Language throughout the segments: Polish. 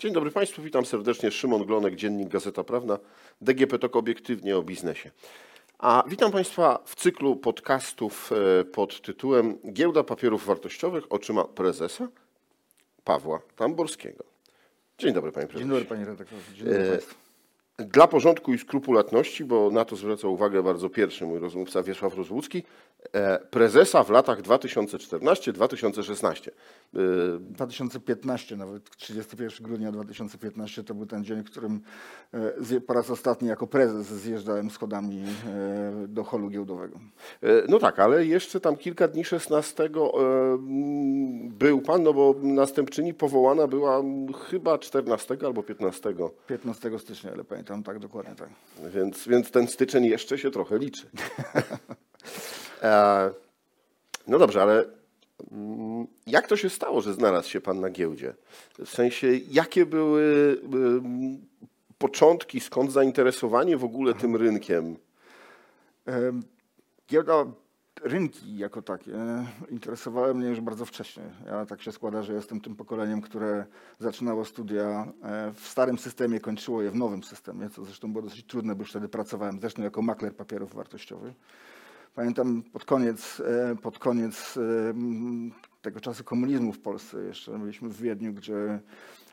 Dzień dobry Państwu, witam serdecznie. Szymon Glonek, Dziennik Gazeta Prawna, DGP TOK obiektywnie o biznesie. A witam Państwa w cyklu podcastów e, pod tytułem Giełda Papierów Wartościowych oczyma prezesa Pawła Tamborskiego. Dzień dobry Panie Prezesie. Dzień dobry Panie Redaktorze, dzień dobry Państwu. Dla porządku i skrupulatności, bo na to zwraca uwagę bardzo pierwszy mój rozmówca Wiesław Rozłucki, e, prezesa w latach 2014-2016. 2015, nawet 31 grudnia 2015 to był ten dzień, w którym e, po raz ostatni jako prezes zjeżdżałem schodami e, do holu giełdowego. E, No tak, ale jeszcze tam kilka dni 16 e, mm, był pan, no bo następczyni powołana była chyba 14 albo 15, 15 stycznia, ale pamiętam tak dokładnie tak. więc, więc ten styczeń jeszcze się trochę liczy. E, No dobrze, ale mm, jak to się stało, że znalazł się pan na giełdzie? W sensie, jakie były mm, początki, skąd zainteresowanie w ogóle tym rynkiem? Em, Giełda, rynki jako takie interesowały mnie już bardzo wcześnie. Ja tak się składa, że jestem tym pokoleniem, które zaczynało studia e, w starym systemie, kończyło je w nowym systemie, co zresztą było dosyć trudne, bo już wtedy pracowałem zresztą jako makler papierów wartościowych. Pamiętam pod koniec, e, pod koniec e, tego czasu komunizmu w Polsce jeszcze byliśmy w Wiedniu, gdzie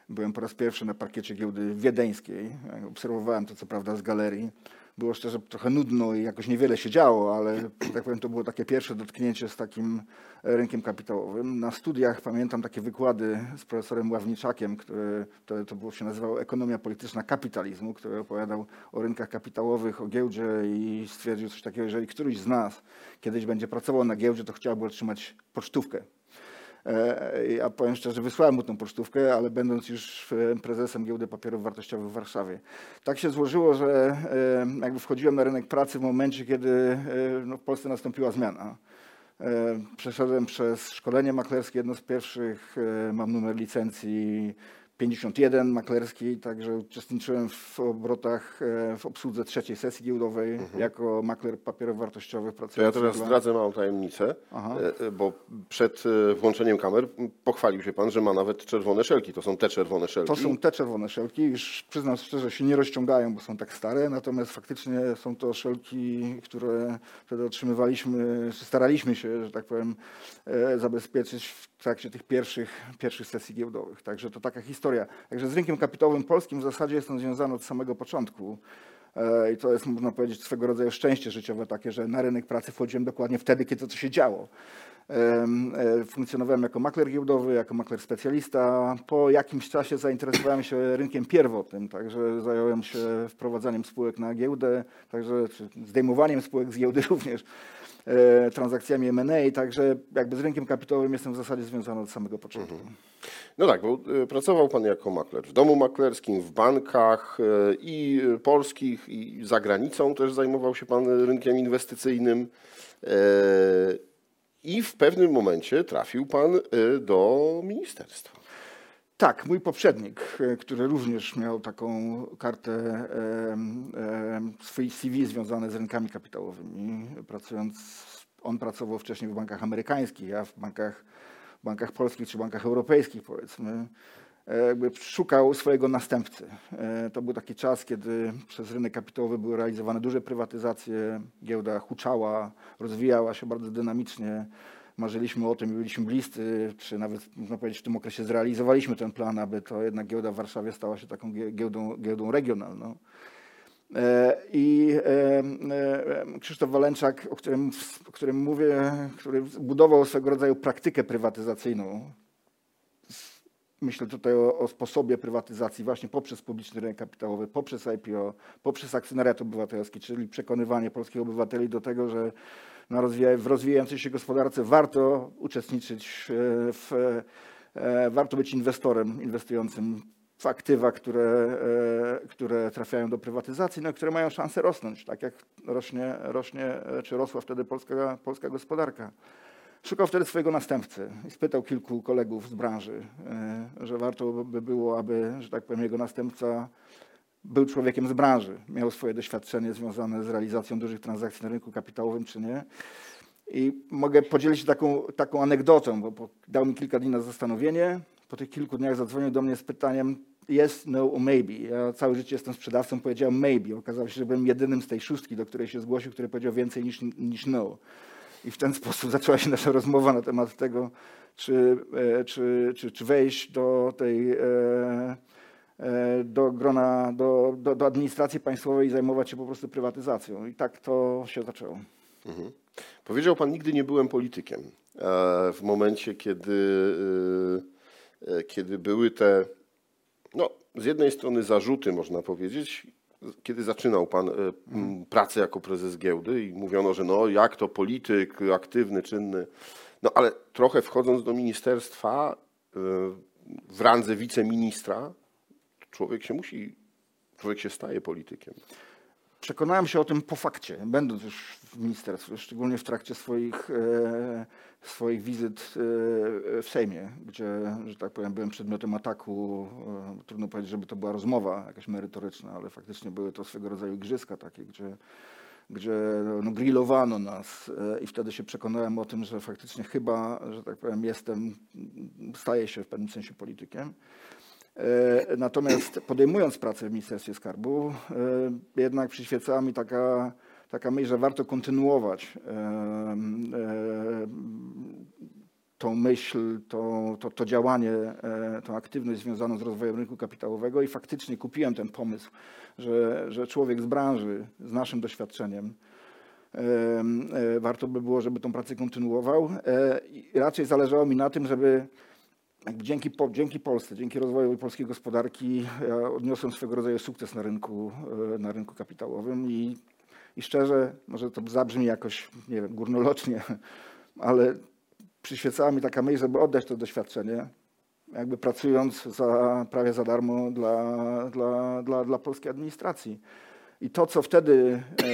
byłem po raz pierwszy na parkiecie giełdy wiedeńskiej. Obserwowałem to co prawda z galerii. Było szczerze trochę nudno i jakoś niewiele się działo, ale tak powiem, to było takie pierwsze dotknięcie z takim rynkiem kapitałowym. Na studiach pamiętam takie wykłady z profesorem Ławniczakiem, który to, to było, się nazywało Ekonomia polityczna kapitalizmu, który opowiadał o rynkach kapitałowych, o giełdzie i stwierdził coś takiego, jeżeli któryś z nas kiedyś będzie pracował na giełdzie, to chciałby otrzymać pocztówkę. E, Ja powiem szczerze, wysłałem mu tą pocztówkę, ale będąc już e, prezesem giełdy papierów wartościowych w Warszawie. Tak się złożyło, że e, jakby wchodziłem na rynek pracy w momencie, kiedy e, no, w Polsce nastąpiła zmiana. E, Przeszedłem przez szkolenie maklerskie, jedno z pierwszych, e, mam numer licencji 51 maklerskiej, także uczestniczyłem w obrotach, e, w obsłudze trzeciej sesji giełdowej jako makler papierów wartościowych. To ja teraz zdradzę małą tajemnicę, Aha. e, e, bo przed włączeniem kamer pochwalił się pan, że ma nawet czerwone szelki. To są te czerwone szelki. To są te czerwone szelki. Już przyznam szczerze, się nie rozciągają, bo są tak stare, natomiast faktycznie są to szelki, które wtedy otrzymywaliśmy, staraliśmy się, że tak powiem, zabezpieczyć w trakcie tych pierwszych, pierwszych sesji giełdowych. Także to taka historia. Także z rynkiem kapitałowym polskim w zasadzie jestem związany od samego początku. E, I to jest, można powiedzieć, swego rodzaju szczęście życiowe takie, że na rynek pracy wchodziłem dokładnie wtedy, kiedy to się działo. E, Funkcjonowałem jako makler giełdowy, jako makler specjalista. Po jakimś czasie zainteresowałem się rynkiem pierwotnym, także zająłem się wprowadzaniem spółek na giełdę, także zdejmowaniem spółek z giełdy również, transakcjami M&A, także jakby z rynkiem kapitałowym jestem w zasadzie związany od samego początku. No tak, bo e, pracował pan jako makler w domu maklerskim, w bankach e, i e, polskich, i za granicą też zajmował się pan rynkiem inwestycyjnym. E, I w pewnym momencie trafił pan e, do ministerstwa. Tak, mój poprzednik, e, który również miał taką kartę em, em, swojej CV związane z rynkami kapitałowymi, pracując, on pracował wcześniej w bankach amerykańskich, ja w bankach, bankach polskich czy bankach europejskich powiedzmy, e, jakby szukał swojego następcy. E, To był taki czas, kiedy przez rynek kapitałowy były realizowane duże prywatyzacje, giełda huczała, rozwijała się bardzo dynamicznie marzyliśmy o tym i byliśmy bliscy, czy nawet można powiedzieć w tym okresie zrealizowaliśmy ten plan, aby to jednak giełda w Warszawie stała się taką gie- giełdą, giełdą regionalną. E, I e, e, Krzysztof Walęczak, o którym, o którym mówię, który budował swego rodzaju praktykę prywatyzacyjną, Myślę tutaj o, o sposobie prywatyzacji właśnie poprzez publiczny rynek kapitałowy, poprzez IPO, poprzez akcjonariat obywatelski, czyli przekonywanie polskich obywateli do tego, że rozwija, w rozwijającej się gospodarce warto uczestniczyć e, w, e, warto być inwestorem inwestującym w aktywa, które, e, które trafiają do prywatyzacji, no, które mają szansę rosnąć, tak jak rośnie, rośnie czy rosła wtedy polska, polska gospodarka. Szukał wtedy swojego następcy i spytał kilku kolegów z branży, że warto by było, aby, że tak powiem, jego następca był człowiekiem z branży, miał swoje doświadczenie związane z realizacją dużych transakcji na rynku kapitałowym, czy nie. I mogę podzielić się taką, taką anegdotą, bo, bo dał mi kilka dni na zastanowienie. Po tych kilku dniach zadzwonił do mnie z pytaniem, yes, no, maybe. Ja całe życie jestem sprzedawcą, powiedziałem maybe. Okazało się, że byłem jedynym z tej szóstki, do której się zgłosił, który powiedział więcej niż, niż no. I w ten sposób zaczęła się nasza rozmowa na temat tego, czy, e, czy, czy, czy wejść do tej e, do grona, do, do, do administracji państwowej i zajmować się po prostu prywatyzacją. I tak to się zaczęło. Mhm. Powiedział pan, nigdy nie byłem politykiem. E, W momencie, kiedy, e, e, kiedy były te, no, z jednej strony zarzuty, można powiedzieć, kiedy zaczynał pan e, pracę jako prezes giełdy i mówiono, że no, jak to polityk, aktywny, czynny. No, ale trochę wchodząc do ministerstwa e, w randze wiceministra, człowiek się musi, człowiek się staje politykiem. Przekonałem się o tym po fakcie, będąc już w ministerstwie, szczególnie w trakcie swoich, e, swoich wizyt e, w Sejmie, gdzie, że tak powiem, byłem przedmiotem ataku. E, trudno powiedzieć, żeby to była rozmowa jakaś merytoryczna, ale faktycznie były to swego rodzaju igrzyska takie, gdzie, gdzie no, grillowano nas e, i wtedy się przekonałem o tym, że faktycznie chyba, że tak powiem, jestem, staję się w pewnym sensie politykiem. E, Natomiast podejmując pracę w Ministerstwie Skarbu, e, jednak przyświecała mi taka, taka myśl, że warto kontynuować e, tą myśl, to, to, to działanie, tą aktywność związaną z rozwojem rynku kapitałowego i faktycznie kupiłem ten pomysł, że, że człowiek z branży, z naszym doświadczeniem, warto by było, żeby tą pracę kontynuował. Raczej zależało mi na tym, żeby dzięki, dzięki Polsce, dzięki rozwojowi polskiej gospodarki ja odniosłem swego rodzaju sukces na rynku, e, na rynku kapitałowym i, i szczerze, może to zabrzmi jakoś, nie wiem, górnolocznie, ale przyświecała mi taka myśl, żeby oddać to doświadczenie, jakby pracując za, prawie za darmo dla, dla, dla, dla polskiej administracji. I to, co wtedy e,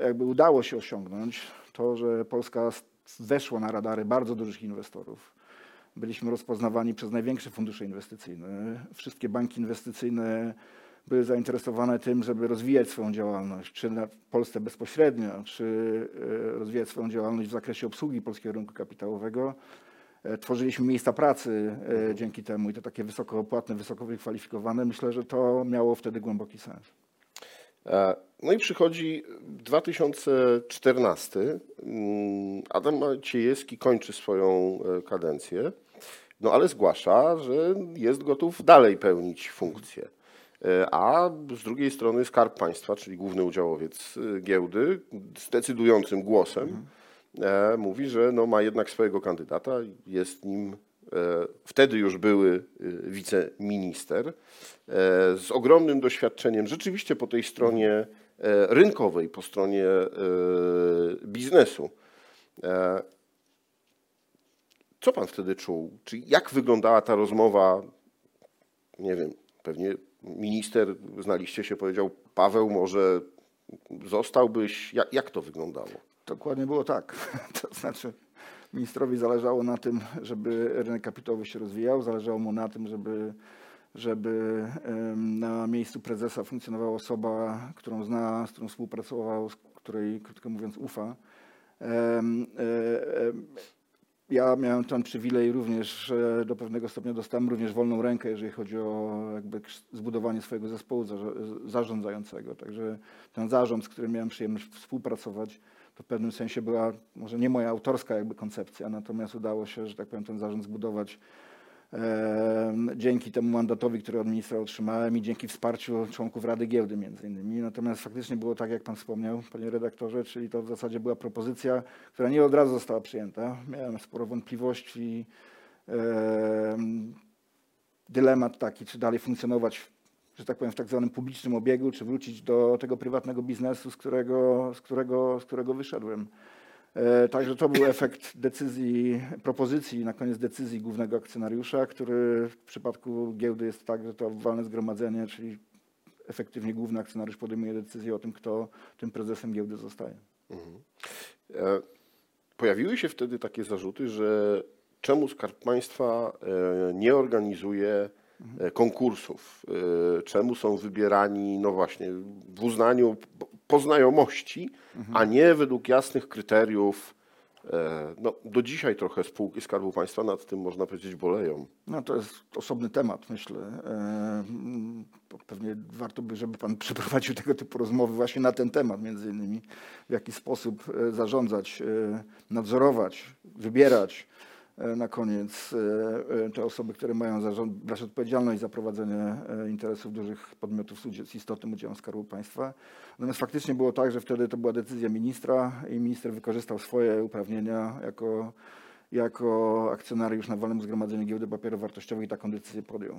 e, jakby udało się osiągnąć, to, że Polska weszła na radary bardzo dużych inwestorów, byliśmy rozpoznawani przez największe fundusze inwestycyjne. Wszystkie banki inwestycyjne były zainteresowane tym, żeby rozwijać swoją działalność, czy na w Polsce bezpośrednio, czy e, rozwijać swoją działalność w zakresie obsługi polskiego rynku kapitałowego. E, Tworzyliśmy miejsca pracy e, dzięki temu i to takie wysoko opłatne, wysoko wykwalifikowane. Myślę, że to miało wtedy głęboki sens. No i przychodzi 2014. Mm, Adam Maciejewski kończy swoją kadencję, no ale zgłasza, że jest gotów dalej pełnić funkcję. E, A z drugiej strony Skarb Państwa, czyli główny udziałowiec e, giełdy, z decydującym głosem e, mówi, że no ma jednak swojego kandydata, jest nim wtedy już były wiceminister, z ogromnym doświadczeniem rzeczywiście po tej stronie rynkowej, po stronie biznesu. E, Co pan wtedy czuł? Czy jak wyglądała ta rozmowa? Nie wiem, pewnie minister, znaliście się, powiedział, Paweł, może zostałbyś? Jak, jak to wyglądało? Dokładnie było tak. To znaczy, ministrowi zależało na tym, żeby rynek kapitałowy się rozwijał, zależało mu na tym, żeby, żeby na miejscu prezesa funkcjonowała osoba, którą zna, z którą współpracował, z której, krótko mówiąc, ufa. Ja miałem ten przywilej również, do pewnego stopnia dostałem również wolną rękę, jeżeli chodzi o jakby zbudowanie swojego zespołu zarządzającego. Także ten zarząd, z którym miałem przyjemność współpracować, to w pewnym sensie była może nie moja autorska jakby koncepcja, natomiast udało się, że tak powiem, ten zarząd zbudować dzięki temu mandatowi, który od ministra otrzymałem i dzięki wsparciu członków Rady Giełdy między innymi. Natomiast faktycznie było tak, jak pan wspomniał, panie redaktorze, czyli to w zasadzie była propozycja, która nie od razu została przyjęta. Miałem sporo wątpliwości, dylemat taki, czy dalej funkcjonować, że tak powiem, w tak zwanym publicznym obiegu, czy wrócić do tego prywatnego biznesu, z którego, z którego, z którego wyszedłem. E, Także to był efekt decyzji, propozycji, na koniec decyzji głównego akcjonariusza, który w przypadku giełdy jest tak, że to walne zgromadzenie, czyli efektywnie główny akcjonariusz podejmuje decyzję o tym, kto tym prezesem giełdy zostaje. E, Pojawiły się wtedy takie zarzuty, że czemu Skarb Państwa e, nie organizuje e, konkursów, e, czemu są wybierani, no właśnie, w uznaniu po- po znajomości, a nie według jasnych kryteriów, E, No, do dzisiaj trochę spółki Skarbu Państwa nad tym, można powiedzieć, boleją. No to jest osobny temat, myślę. E, Pewnie warto by, żeby pan przeprowadził tego typu rozmowy właśnie na ten temat, między innymi w jaki sposób e, zarządzać, nadzorować, wybierać na koniec e, e, te osoby, które mają zarząd, brać odpowiedzialność za prowadzenie e, interesów dużych podmiotów z istotnym udziałem Skarbu Państwa. Natomiast faktycznie było tak, że wtedy to była decyzja ministra i minister wykorzystał swoje uprawnienia jako jako akcjonariusz na walnym zgromadzeniu giełdy papierów wartościowych i taką decyzję podjął.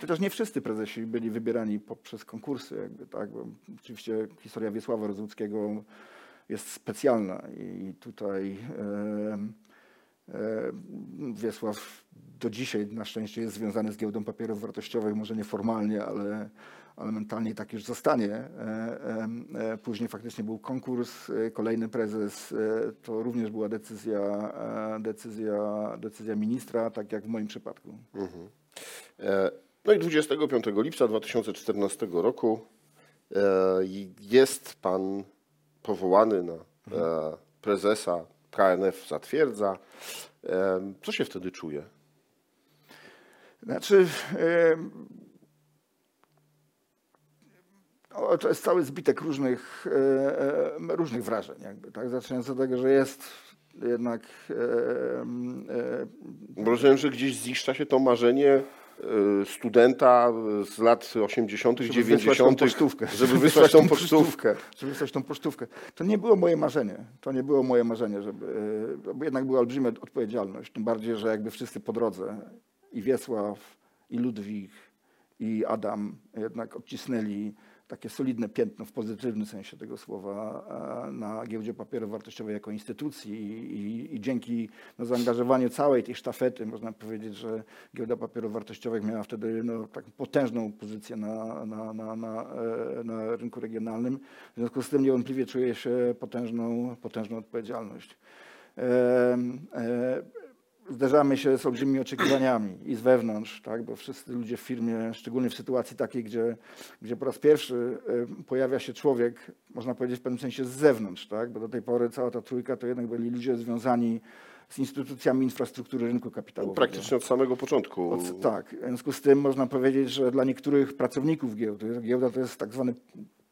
To też nie wszyscy prezesi byli wybierani poprzez konkursy, jakby, tak? Bo oczywiście historia Wiesława Rozłuckiego jest specjalna i tutaj e, e, Wiesław do dzisiaj na szczęście jest związany z giełdą papierów wartościowych, może nieformalnie, ale, ale mentalnie tak już zostanie. E, e, e, Później faktycznie był konkurs, e, kolejny prezes, e, to również była decyzja, e, decyzja, decyzja ministra, tak jak w moim przypadku. E, No i 25 lipca 2014 roku e, jest pan powołany na e, prezesa KNF Zatwierdza. Co się wtedy czuje? Znaczy, o, to jest cały zbitek różnych, różnych wrażeń, jakby, tak? Zaczynając od tego, że jest jednak e, rozumiem, że gdzieś ziszcza się to marzenie studenta z lat 80., żeby wysłać tą 90., pocztówkę. żeby wysłać tą pocztówkę. Żeby wysłać tą pocztówkę. To nie było moje marzenie. To nie było moje marzenie, żeby, e, bo jednak była olbrzymia odpowiedzialność. Tym bardziej, że jakby wszyscy po drodze, i Wiesław, i Ludwik, i Adam jednak odcisnęli takie solidne piętno w pozytywnym sensie tego słowa e, na giełdzie papierów wartościowej jako instytucji i, i, dzięki no, zaangażowaniu całej tej sztafety można powiedzieć, że giełda papierów wartościowych miała wtedy no, taką potężną pozycję na, na, na, na, e, na rynku regionalnym. W związku z tym niewątpliwie czuję się potężną, potężną odpowiedzialność. E, e, zderzamy się z olbrzymimi oczekiwaniami i z wewnątrz, tak? bo wszyscy ludzie w firmie, szczególnie w sytuacji takiej, gdzie, gdzie po raz pierwszy e, pojawia się człowiek, można powiedzieć w pewnym sensie z zewnątrz, tak? bo do tej pory cała ta trójka to jednak byli ludzie związani z instytucjami infrastruktury rynku kapitałowego. Praktycznie od samego początku. Od, tak, w związku z tym można powiedzieć, że dla niektórych pracowników giełdy, giełda to jest tak zwany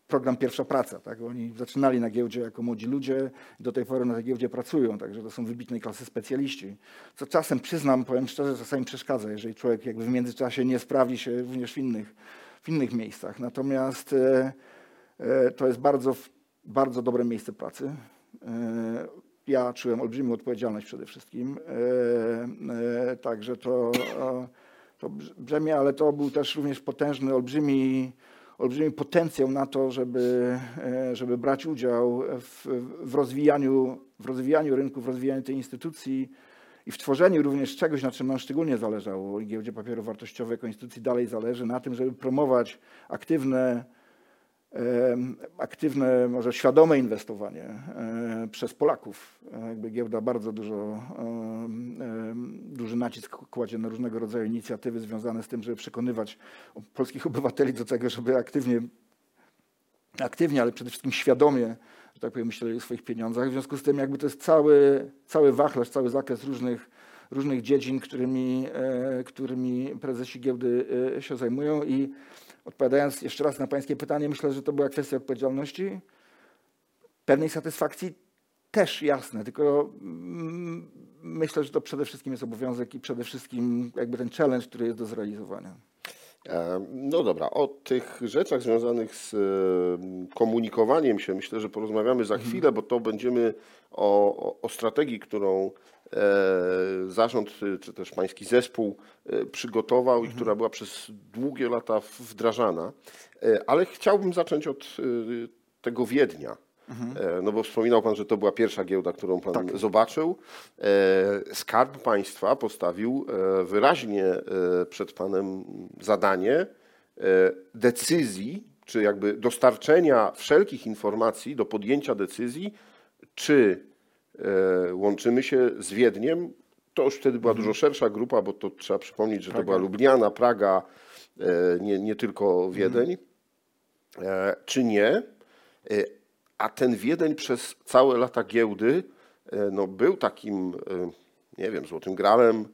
program pierwsza praca. Tak? Oni zaczynali na giełdzie jako młodzi ludzie do tej pory na tej giełdzie pracują, także to są wybitnej klasy specjaliści. Co czasem, przyznam, powiem szczerze, czasami przeszkadza, jeżeli człowiek jakby w międzyczasie nie sprawdzi się również w innych, w innych miejscach. Natomiast e, e, to jest bardzo, bardzo dobre miejsce pracy. E, ja czułem olbrzymią odpowiedzialność przede wszystkim, e, e, także to, to brzemię, ale to był też również potężny, olbrzymi, olbrzymi potencjał na to, żeby, e, żeby brać udział w, w, rozwijaniu, w rozwijaniu rynku, w rozwijaniu tej instytucji i w tworzeniu również czegoś, na czym nam szczególnie zależało. Giełdzie Papierów Wartościowych jako instytucji dalej zależy na tym, żeby promować aktywne, aktywne, może świadome inwestowanie przez Polaków. Jakby giełda bardzo dużo, duży nacisk kładzie na różnego rodzaju inicjatywy związane z tym, żeby przekonywać polskich obywateli do tego, żeby aktywnie, aktywnie, ale przede wszystkim świadomie, że tak powiem, myśleli o swoich pieniądzach. W związku z tym jakby to jest cały, cały wachlarz, cały zakres różnych, różnych dziedzin, którymi, e, którymi prezesi giełdy e, się zajmują. I Odpowiadając jeszcze raz na Pańskie pytanie, myślę, że to była kwestia odpowiedzialności, pewnej satysfakcji też jasne, tylko mm, myślę, że to przede wszystkim jest obowiązek i przede wszystkim jakby ten challenge, który jest do zrealizowania. E, No dobra, o tych rzeczach związanych z komunikowaniem się myślę, że porozmawiamy za chwilę, bo to będziemy o, o, strategii, którą zarząd e, czy też pański zespół e, przygotował i która była przez długie lata wdrażana. E, Ale chciałbym zacząć od e, tego Wiednia. E, No bo wspominał Pan, że to była pierwsza giełda, którą Pan zobaczył. E, Skarb Państwa postawił e, wyraźnie e, przed Panem zadanie e, decyzji, czy jakby dostarczenia wszelkich informacji do podjęcia decyzji, czy e, łączymy się z Wiedniem. To już wtedy była dużo szersza grupa, bo to trzeba przypomnieć, że to była Lubliana, Praga, e, nie, nie tylko Wiedeń, e, czy nie. E, A ten Wiedeń przez całe lata giełdy e, no, był takim, e, nie wiem, złotym gralem,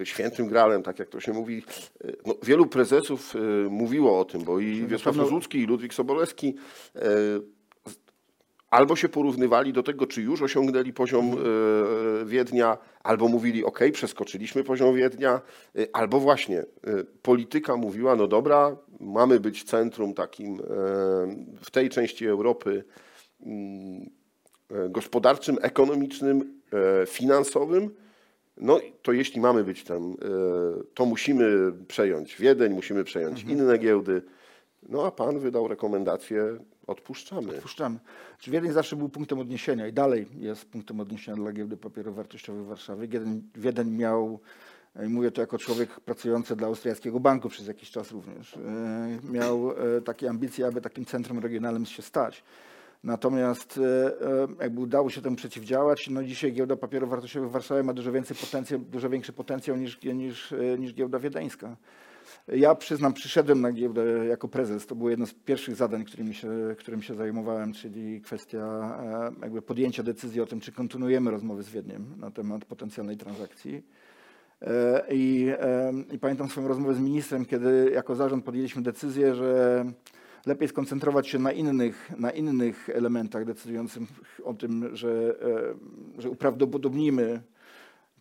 e, świętym gralem, tak jak to się mówi. E, No, wielu prezesów e, mówiło o tym, bo i Wiesław pewno- Rozucki, i Ludwik Sobolewski e, albo się porównywali do tego, czy już osiągnęli poziom e, Wiednia, albo mówili, ok, przeskoczyliśmy poziom Wiednia, e, albo właśnie e, polityka mówiła, no dobra, mamy być centrum takim e, w tej części Europy mm, e, gospodarczym, ekonomicznym, e, finansowym, no to jeśli mamy być tam, e, to musimy przejąć Wiedeń, musimy przejąć inne giełdy. No a pan wydał rekomendację, odpuszczamy. Puszczamy. Czy Wiedeń zawsze był punktem odniesienia i dalej jest punktem odniesienia dla giełdy papierów wartościowych w Warszawie. Wiedeń, Wiedeń miał, i mówię to jako człowiek pracujący dla Austriackiego Banku przez jakiś czas również, e, miał e, takie ambicje, aby takim centrum regionalnym się stać. Natomiast e, e, jakby udało się temu przeciwdziałać, no dzisiaj giełda papierów wartościowych w Warszawie ma dużo, więcej potencjał, dużo większy potencjał niż, niż, e, niż giełda wiedeńska. Ja przyznam, przyszedłem na giełdę jako prezes. To było jedno z pierwszych zadań, którymi się, którym się zajmowałem, czyli kwestia e, jakby podjęcia decyzji o tym, czy kontynuujemy rozmowy z Wiedniem na temat potencjalnej transakcji. E, I, e, I pamiętam swoją rozmowę z ministrem, kiedy jako zarząd podjęliśmy decyzję, że lepiej skoncentrować się na innych, na innych elementach decydujących o tym, że, że uprawdopodobnimy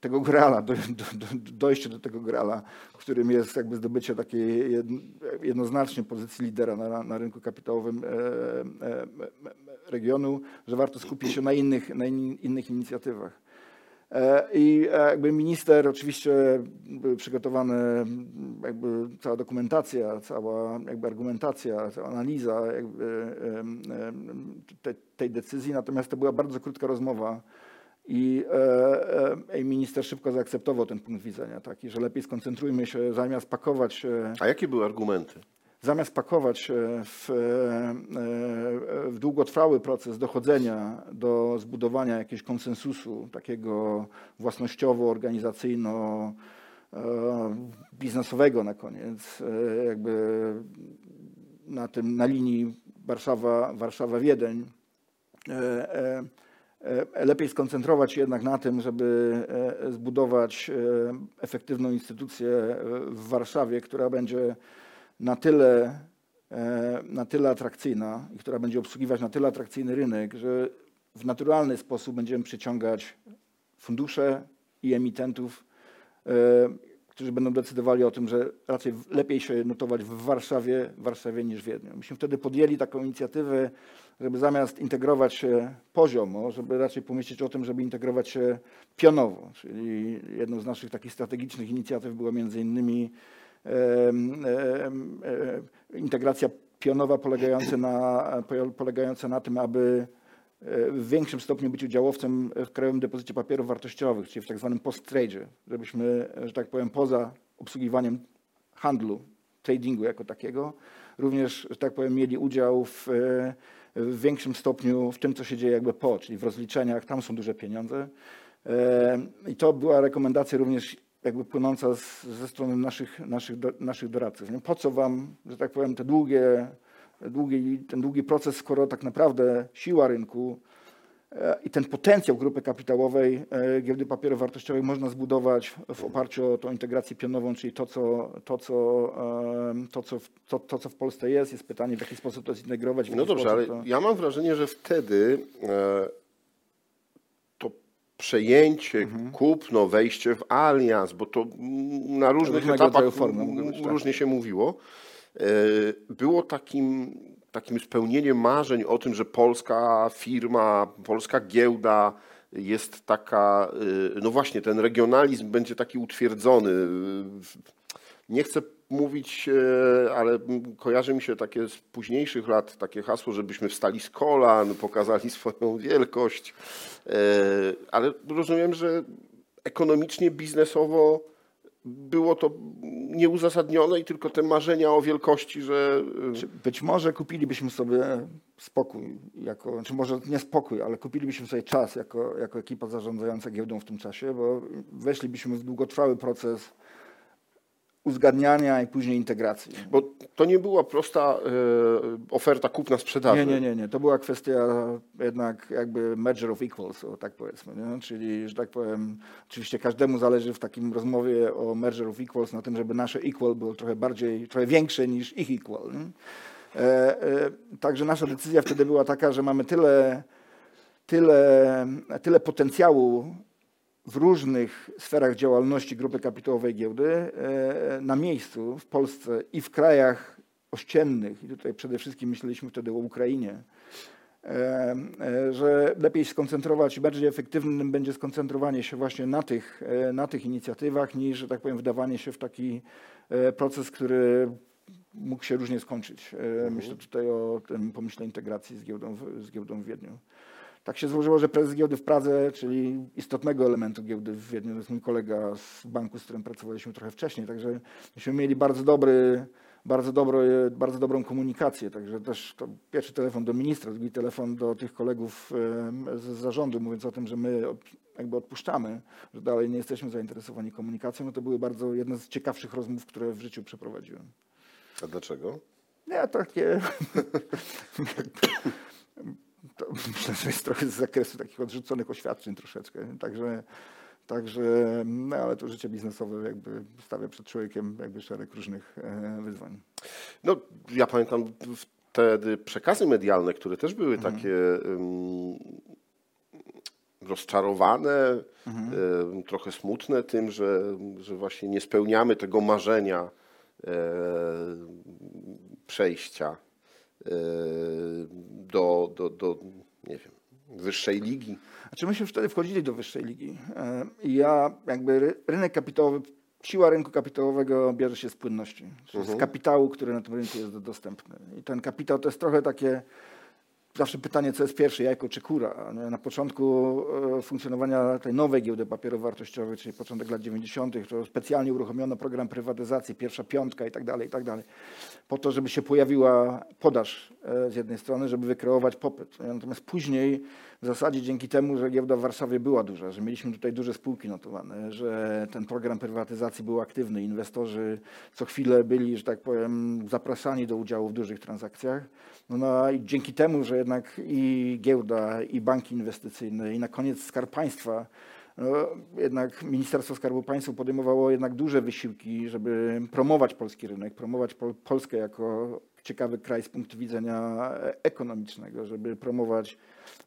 tego grala, do, do, do, dojście do tego grala, którym jest jakby zdobycie takiej jedn- jednoznacznie pozycji lidera na, na rynku kapitałowym e, e, e, regionu, że warto skupić się na innych, na in, innych inicjatywach. I jakby minister, oczywiście przygotowane jakby cała dokumentacja, cała jakby argumentacja, cała analiza jakby tej decyzji, natomiast to była bardzo krótka rozmowa i, e, e, minister szybko zaakceptował ten punkt widzenia, taki, że lepiej skoncentrujmy się, zamiast pakować się A jakie były argumenty? zamiast pakować się w, e, e, w długotrwały proces dochodzenia do zbudowania jakiegoś konsensusu takiego własnościowo-organizacyjno e, biznesowego na koniec, e, jakby na tym, na linii Warszawa, Warszawa-Wiedeń, e, e, e, lepiej skoncentrować się jednak na tym, żeby e, zbudować e, efektywną instytucję e, w Warszawie, która będzie na tyle, e, na tyle atrakcyjna i która będzie obsługiwać na tyle atrakcyjny rynek, że w naturalny sposób będziemy przyciągać fundusze i emitentów, e, którzy będą decydowali o tym, że raczej w- lepiej się notować w Warszawie, Warszawie niż w Wiedniu. Myśmy wtedy podjęli taką inicjatywę, żeby zamiast integrować się poziomo, żeby raczej pomyśleć o tym, żeby integrować się pionowo. Czyli jedną z naszych takich strategicznych inicjatyw była między innymi em, e, integracja pionowa polegająca na, po- polegająca na tym, aby e, w większym stopniu być udziałowcem w Krajowym Depozycie Papierów Wartościowych, czyli w tak zwanym post-trade, żebyśmy, że tak powiem, poza obsługiwaniem handlu, tradingu jako takiego, również, że tak powiem, mieli udział w, e, w większym stopniu w tym, co się dzieje jakby po, czyli w rozliczeniach, tam są duże pieniądze. E, I to była rekomendacja również jakby płynąca z, ze strony naszych, naszych, do, naszych doradców. Po co wam, że tak powiem, te długie, długi, ten długi proces, skoro tak naprawdę siła rynku i ten potencjał grupy kapitałowej e, giełdy papierów wartościowych można zbudować w oparciu o tą integrację pionową, czyli to, co, to, co, to, co, w, to, to, co w Polsce jest. Jest pytanie, w jaki sposób to zintegrować. w No dobrze, ale to... ja mam wrażenie, że wtedy e, to przejęcie, Mhm. kupno, wejście w alians, bo to na różnych Różnego etapach formy tak. różnie się mówiło, e, było takim, takim spełnieniem marzeń o tym, że polska firma, polska giełda jest taka, e, no właśnie, ten regionalizm będzie taki utwierdzony. Nie chcę mówić, e, ale kojarzy mi się takie z późniejszych lat takie hasło, żebyśmy wstali z kolan, pokazali swoją wielkość, E, ale rozumiem, że ekonomicznie, biznesowo było to nieuzasadnione i tylko te marzenia o wielkości, że e, Czy być może kupilibyśmy sobie spokój, jako, czy może nie spokój, ale kupilibyśmy sobie czas jako, jako ekipa zarządzająca giełdą w tym czasie, bo weszlibyśmy w długotrwały proces uzgadniania i później integracji. Bo to nie była prosta e, oferta kupna-sprzedaży. Nie, nie, nie, nie. To była kwestia jednak jakby merger of equals, o tak powiedzmy. Nie? Czyli, że tak powiem, oczywiście każdemu zależy w takim rozmowie o merger of equals na tym, żeby nasze equal było trochę bardziej, trochę większe niż ich equal. E, e, także nasza decyzja wtedy była taka, że mamy tyle, tyle, tyle potencjału w różnych sferach działalności grupy kapitałowej giełdy e, na miejscu w Polsce i w krajach ościennych, i tutaj przede wszystkim myśleliśmy wtedy o Ukrainie, e, e, że lepiej skoncentrować i bardziej efektywnym będzie skoncentrowanie się właśnie na tych, na tych inicjatywach, niż, że tak powiem, wdawanie się w taki proces, który mógł się różnie skończyć. Myślę tutaj o tym pomyśle integracji z giełdą, z giełdą w Wiedniu. Tak się złożyło, że prezes giełdy w Pradze, czyli istotnego elementu giełdy w Wiedniu, to jest mój kolega z banku, z którym pracowaliśmy trochę wcześniej, także myśmy mieli bardzo dobry, bardzo, dobry, bardzo dobrą komunikację, także też to pierwszy telefon do ministra, drugi telefon do tych kolegów z zarządu, mówiąc o tym, że my jakby odpuszczamy, że dalej nie jesteśmy zainteresowani komunikacją, no to były bardzo jedne z ciekawszych rozmów, które w życiu przeprowadziłem. A dlaczego? Ja takie to myślę, że jest trochę z zakresu takich odrzuconych oświadczeń troszeczkę. Także, także no ale to życie biznesowe jakby stawia przed człowiekiem jakby szereg różnych e, wyzwań. No, ja pamiętam wtedy przekazy medialne, które też były mhm. takie um, rozczarowane, mhm. um, trochę smutne tym, że, że właśnie nie spełniamy tego marzenia um, przejścia do, do, do nie wiem, wyższej ligi. Znaczy myśmy wtedy wchodzili do wyższej ligi i ja jakby rynek kapitałowy, siła rynku kapitałowego bierze się z płynności, czyli mhm. z kapitału, który na tym rynku jest dostępny. I ten kapitał to jest trochę takie zawsze pytanie, co jest pierwsze, jajko czy kura. Na początku e, funkcjonowania tej nowej giełdy papierów wartościowych, czyli początek lat 90., to specjalnie uruchomiono program prywatyzacji, pierwsza piątka i tak dalej, i tak dalej, po to, żeby się pojawiła podaż e, z jednej strony, żeby wykreować popyt. Natomiast później w zasadzie dzięki temu, że giełda w Warszawie była duża, że mieliśmy tutaj duże spółki notowane, że ten program prywatyzacji był aktywny, inwestorzy co chwilę byli, że tak powiem, zapraszani do udziału w dużych transakcjach, no, no i dzięki temu, że jednak i giełda, i banki inwestycyjne, i na koniec Skarb Państwa, no, jednak Ministerstwo Skarbu Państwa podejmowało jednak duże wysiłki, żeby promować polski rynek, promować Pol Polskę jako ciekawy kraj z punktu widzenia ekonomicznego, żeby promować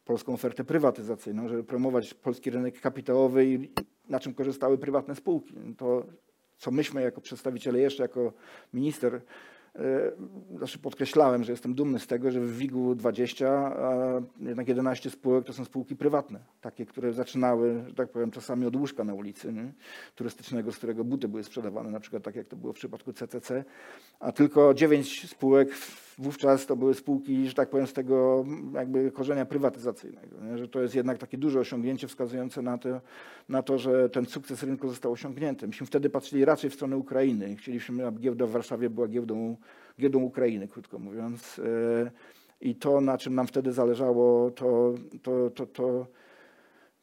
polską ofertę prywatyzacyjną, żeby promować polski rynek kapitałowy i na czym korzystały prywatne spółki. To, co myśmy jako przedstawiciele jeszcze, jako minister znaczy podkreślałem, że jestem dumny z tego, że w WIG-u 20 a jednak 11 spółek to są spółki prywatne. Takie, które zaczynały, że tak powiem, czasami od łóżka na ulicy nie? turystycznego, z którego buty były sprzedawane, na przykład tak jak to było w przypadku CCC. A tylko 9 spółek wówczas to były spółki, że tak powiem, z tego jakby korzenia prywatyzacyjnego. Nie? Że to jest jednak takie duże osiągnięcie wskazujące na to, na to, że ten sukces rynku został osiągnięty. Myśmy wtedy patrzyli raczej w stronę Ukrainy. Chcieliśmy, aby giełda w Warszawie była giełdą giełdą Ukrainy, krótko mówiąc. E, I to, na czym nam wtedy zależało, to, to, to, to,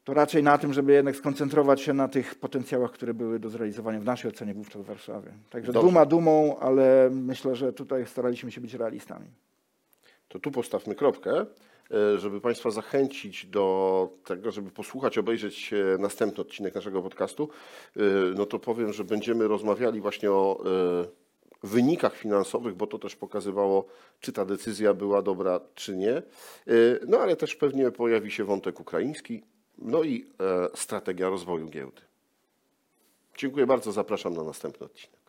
to raczej na tym, żeby jednak skoncentrować się na tych potencjałach, które były do zrealizowania w naszej ocenie wówczas w Warszawie. Także Dobrze. duma dumą, ale myślę, że tutaj staraliśmy się być realistami. To tu postawmy kropkę, e, żeby Państwa zachęcić do tego, żeby posłuchać, obejrzeć e, następny odcinek naszego podcastu. No to powiem, że będziemy rozmawiali właśnie o wynikach finansowych, bo to też pokazywało, czy ta decyzja była dobra, czy nie. No ale też pewnie pojawi się wątek ukraiński, no i e, strategia rozwoju giełdy. Dziękuję bardzo, zapraszam na następny odcinek.